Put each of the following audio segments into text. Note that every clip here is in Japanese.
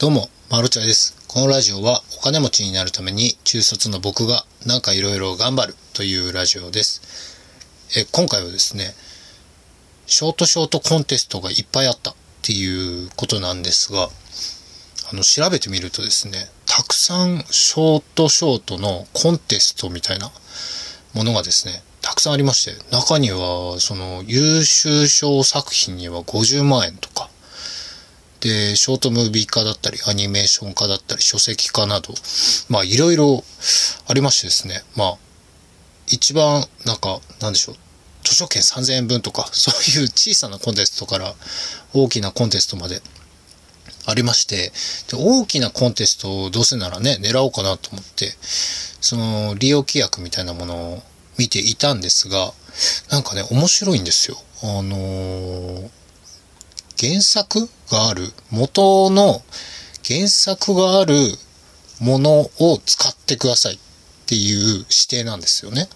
どうも、まろちゃです。このラジオはお金持ちになるために中卒の僕がなんかいろいろ頑張るというラジオです。え、今回はですね、ショートショートコンテストがいっぱいあったっていうことなんですが、あの、調べてみるとですね、たくさんショートショートのコンテストみたいなものがですね、たくさんありまして、中には、その、優秀賞作品には50万円とか、で、ショートムービー化だったり、アニメーション化だったり、書籍化など、まあ、いろいろありましてですね、まあ、一番、なんか、なんでしょう、図書券3000円分とか、そういう小さなコンテストから大きなコンテストまでありまして、で大きなコンテストをどうせならね、狙おうかなと思って、その、利用規約みたいなものを見ていたんですが、なんかね、面白いんですよ。あのー原作がある、元の原作があるものを使ってくださいっていう指定なんですよね。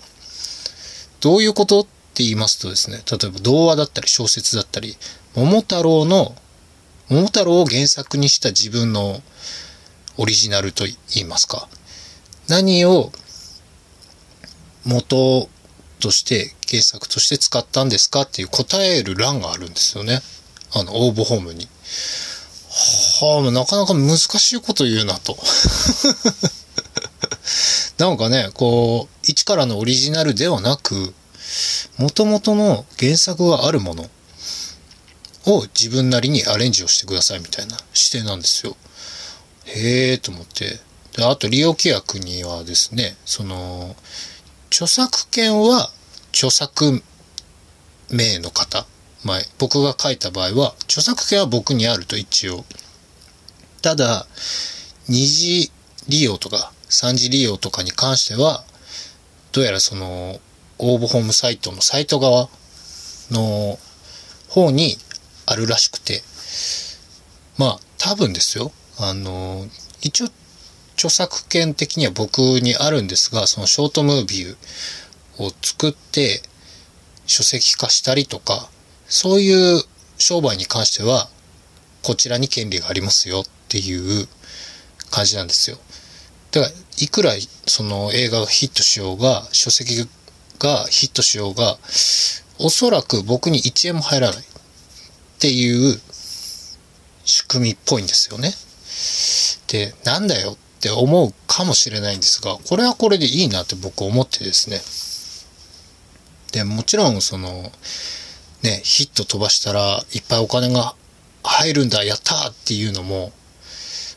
どういうことって言いますとですね、例えば童話だったり小説だったり、桃太郎の、桃太郎を原作にした自分のオリジナルと言いますか。何を元として原作として使ったんですかっていう答える欄があるんですよね。あの、応募ホームに。はあ、なかなか難しいこと言うなと。なんかね、こう、一からのオリジナルではなく、元々の原作があるものを自分なりにアレンジをしてくださいみたいな指定なんですよ。へえと思って。で、あと利用規約にはですね、その、著作権は著作名の方、まあ、僕が書いた場合は、著作権は僕にあると一応。ただ、二次利用とか三次利用とかに関しては、どうやらその、応募ホームサイトのサイト側の方にあるらしくて、まあ、多分ですよ。あの、一応、著作権的には僕にあるんですが、そのショートムービーを作って書籍化したりとか、そういう商売に関しては、こちらに権利がありますよっていう感じなんですよ。だから、いくらその映画がヒットしようが、書籍がヒットしようが、おそらく僕に1円も入らないっていう仕組みっぽいんですよね。で、なんだよって思うかもしれないんですが、これはこれでいいなって僕思ってですね。で、もちろんその、ね、ヒット飛ばしたらいっぱいお金が入るんだ、やったっていうのも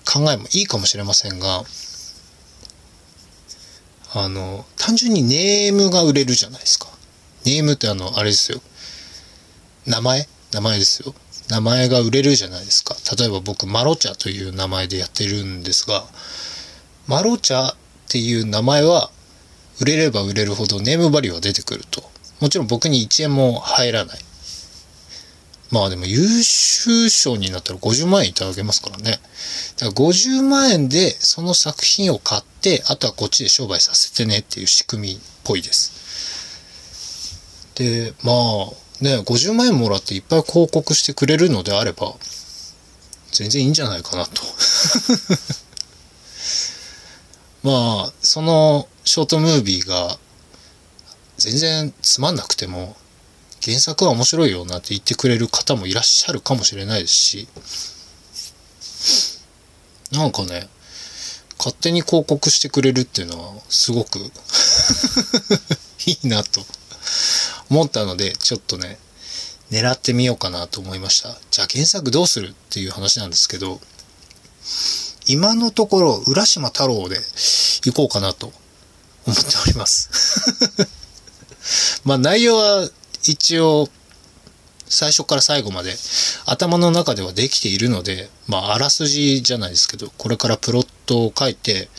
考えもいいかもしれませんが、あの、単純にネームが売れるじゃないですか。ネームってあの、あれですよ。名前？名前ですよ。名前が売れるじゃないですか。例えば僕、マロチャという名前でやってるんですが、マロチャっていう名前は、売れれば売れるほどネームバリューは出てくると。もちろん僕に1円も入らない。まあでも優秀賞になったら50万円いただけますからね。だから50万円でその作品を買って、あとはこっちで商売させてねっていう仕組みっぽいです。で、まあね、50万円もらっていっぱい広告してくれるのであれば、全然いいんじゃないかなと。まあ、そのショートムービーが全然つまんなくても、原作は面白いよなって言ってくれる方もいらっしゃるかもしれないですし、なんかね、勝手に広告してくれるっていうのはすごく いいなと思ったので、ちょっとね、狙ってみようかなと思いました。じゃあ原作どうするっていう話なんですけど、今のところ、浦島太郎で行こうかなと思っております。まあ内容は一応最初から最後まで頭の中ではできているので、まああらすじじゃないですけど、これからプロットを書いて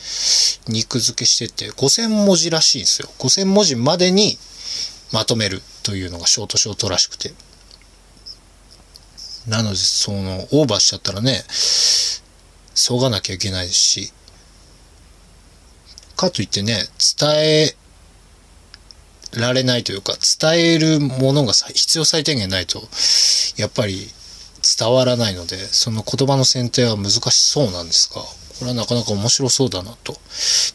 肉付けしてって5000文字らしいんですよ。5000文字までにまとめるというのがショートショートらしくて。なので、その、オーバーしちゃったらね、急がなきゃいけないですし、かといってね、伝えられないというか、伝えるものが必要最低限ないと、やっぱり伝わらないので、その言葉の選定は難しそうなんですが、これはなかなか面白そうだなと。と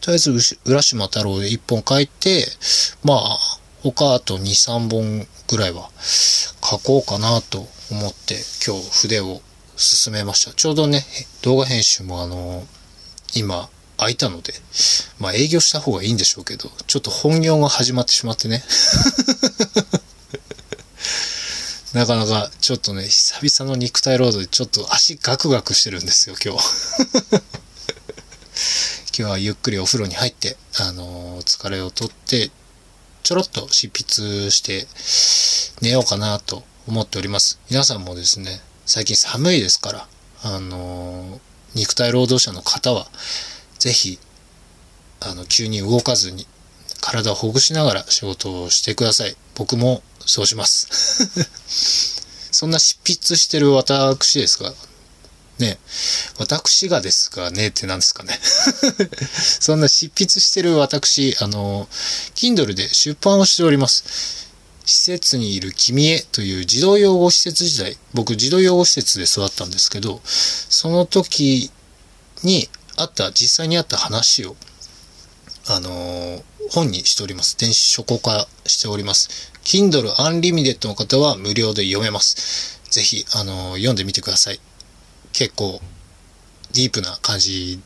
りあえず、浦島太郎で1本書いて、まあ、他あと2、3本ぐらいは書こうかなと思って今日筆を進めました。ちょうどね、動画編集もあの、今空いたので、まあ営業した方がいいんでしょうけど、ちょっと本業が始まってしまってね。なかなかちょっとね、久々の肉体労働でちょっと足ガクガクしてるんですよ、今日。今日はゆっくりお風呂に入って、あのー、疲れをとって、ちょろっと執筆して寝ようかなと思っております。皆さんもですね、最近寒いですから、あのー、肉体労働者の方は、ぜひ、あの、急に動かずに、体をほぐしながら仕事をしてください。僕もそうします。そんな執筆してる私ですが、ね、私がですがねって何ですかね。そんな執筆してる私、あの、Kindle で出版をしております。施設にいる君へという児童養護施設時代、僕児童養護施設で育ったんですけど、その時にあった、実際にあった話を、あの本にしております。電子書庫化しております。Kindle Unlimited の方は無料で読めます。ぜひ、あの読んでみてください。結構ディープな感じ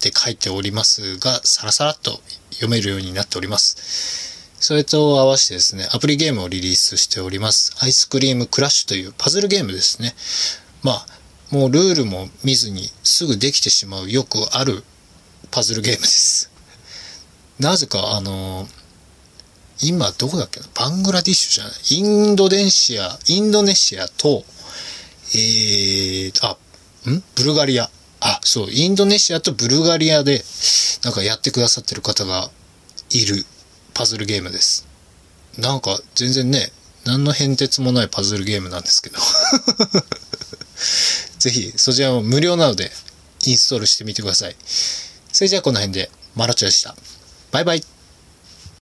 で書いておりますが、さらさらっと読めるようになっております。それと合わせてですね、アプリゲームをリリースしております。アイスクリームクラッシュというパズルゲームですね。まあ、もうルールも見ずにすぐできてしまうよくあるパズルゲームです。なぜか、あの今どこだっけ？なバングラディッシュじゃない？インドネシア、インドネシアと、えー、あ、ん？ブルガリア。あ、そう、インドネシアとブルガリアで、なんかやってくださってる方がいるパズルゲームです。なんか全然ね、何の変哲もないパズルゲームなんですけど。ぜひ、そちらも無料なので、インストールしてみてください。それじゃあこの辺で、マラチョでした。バイバイ。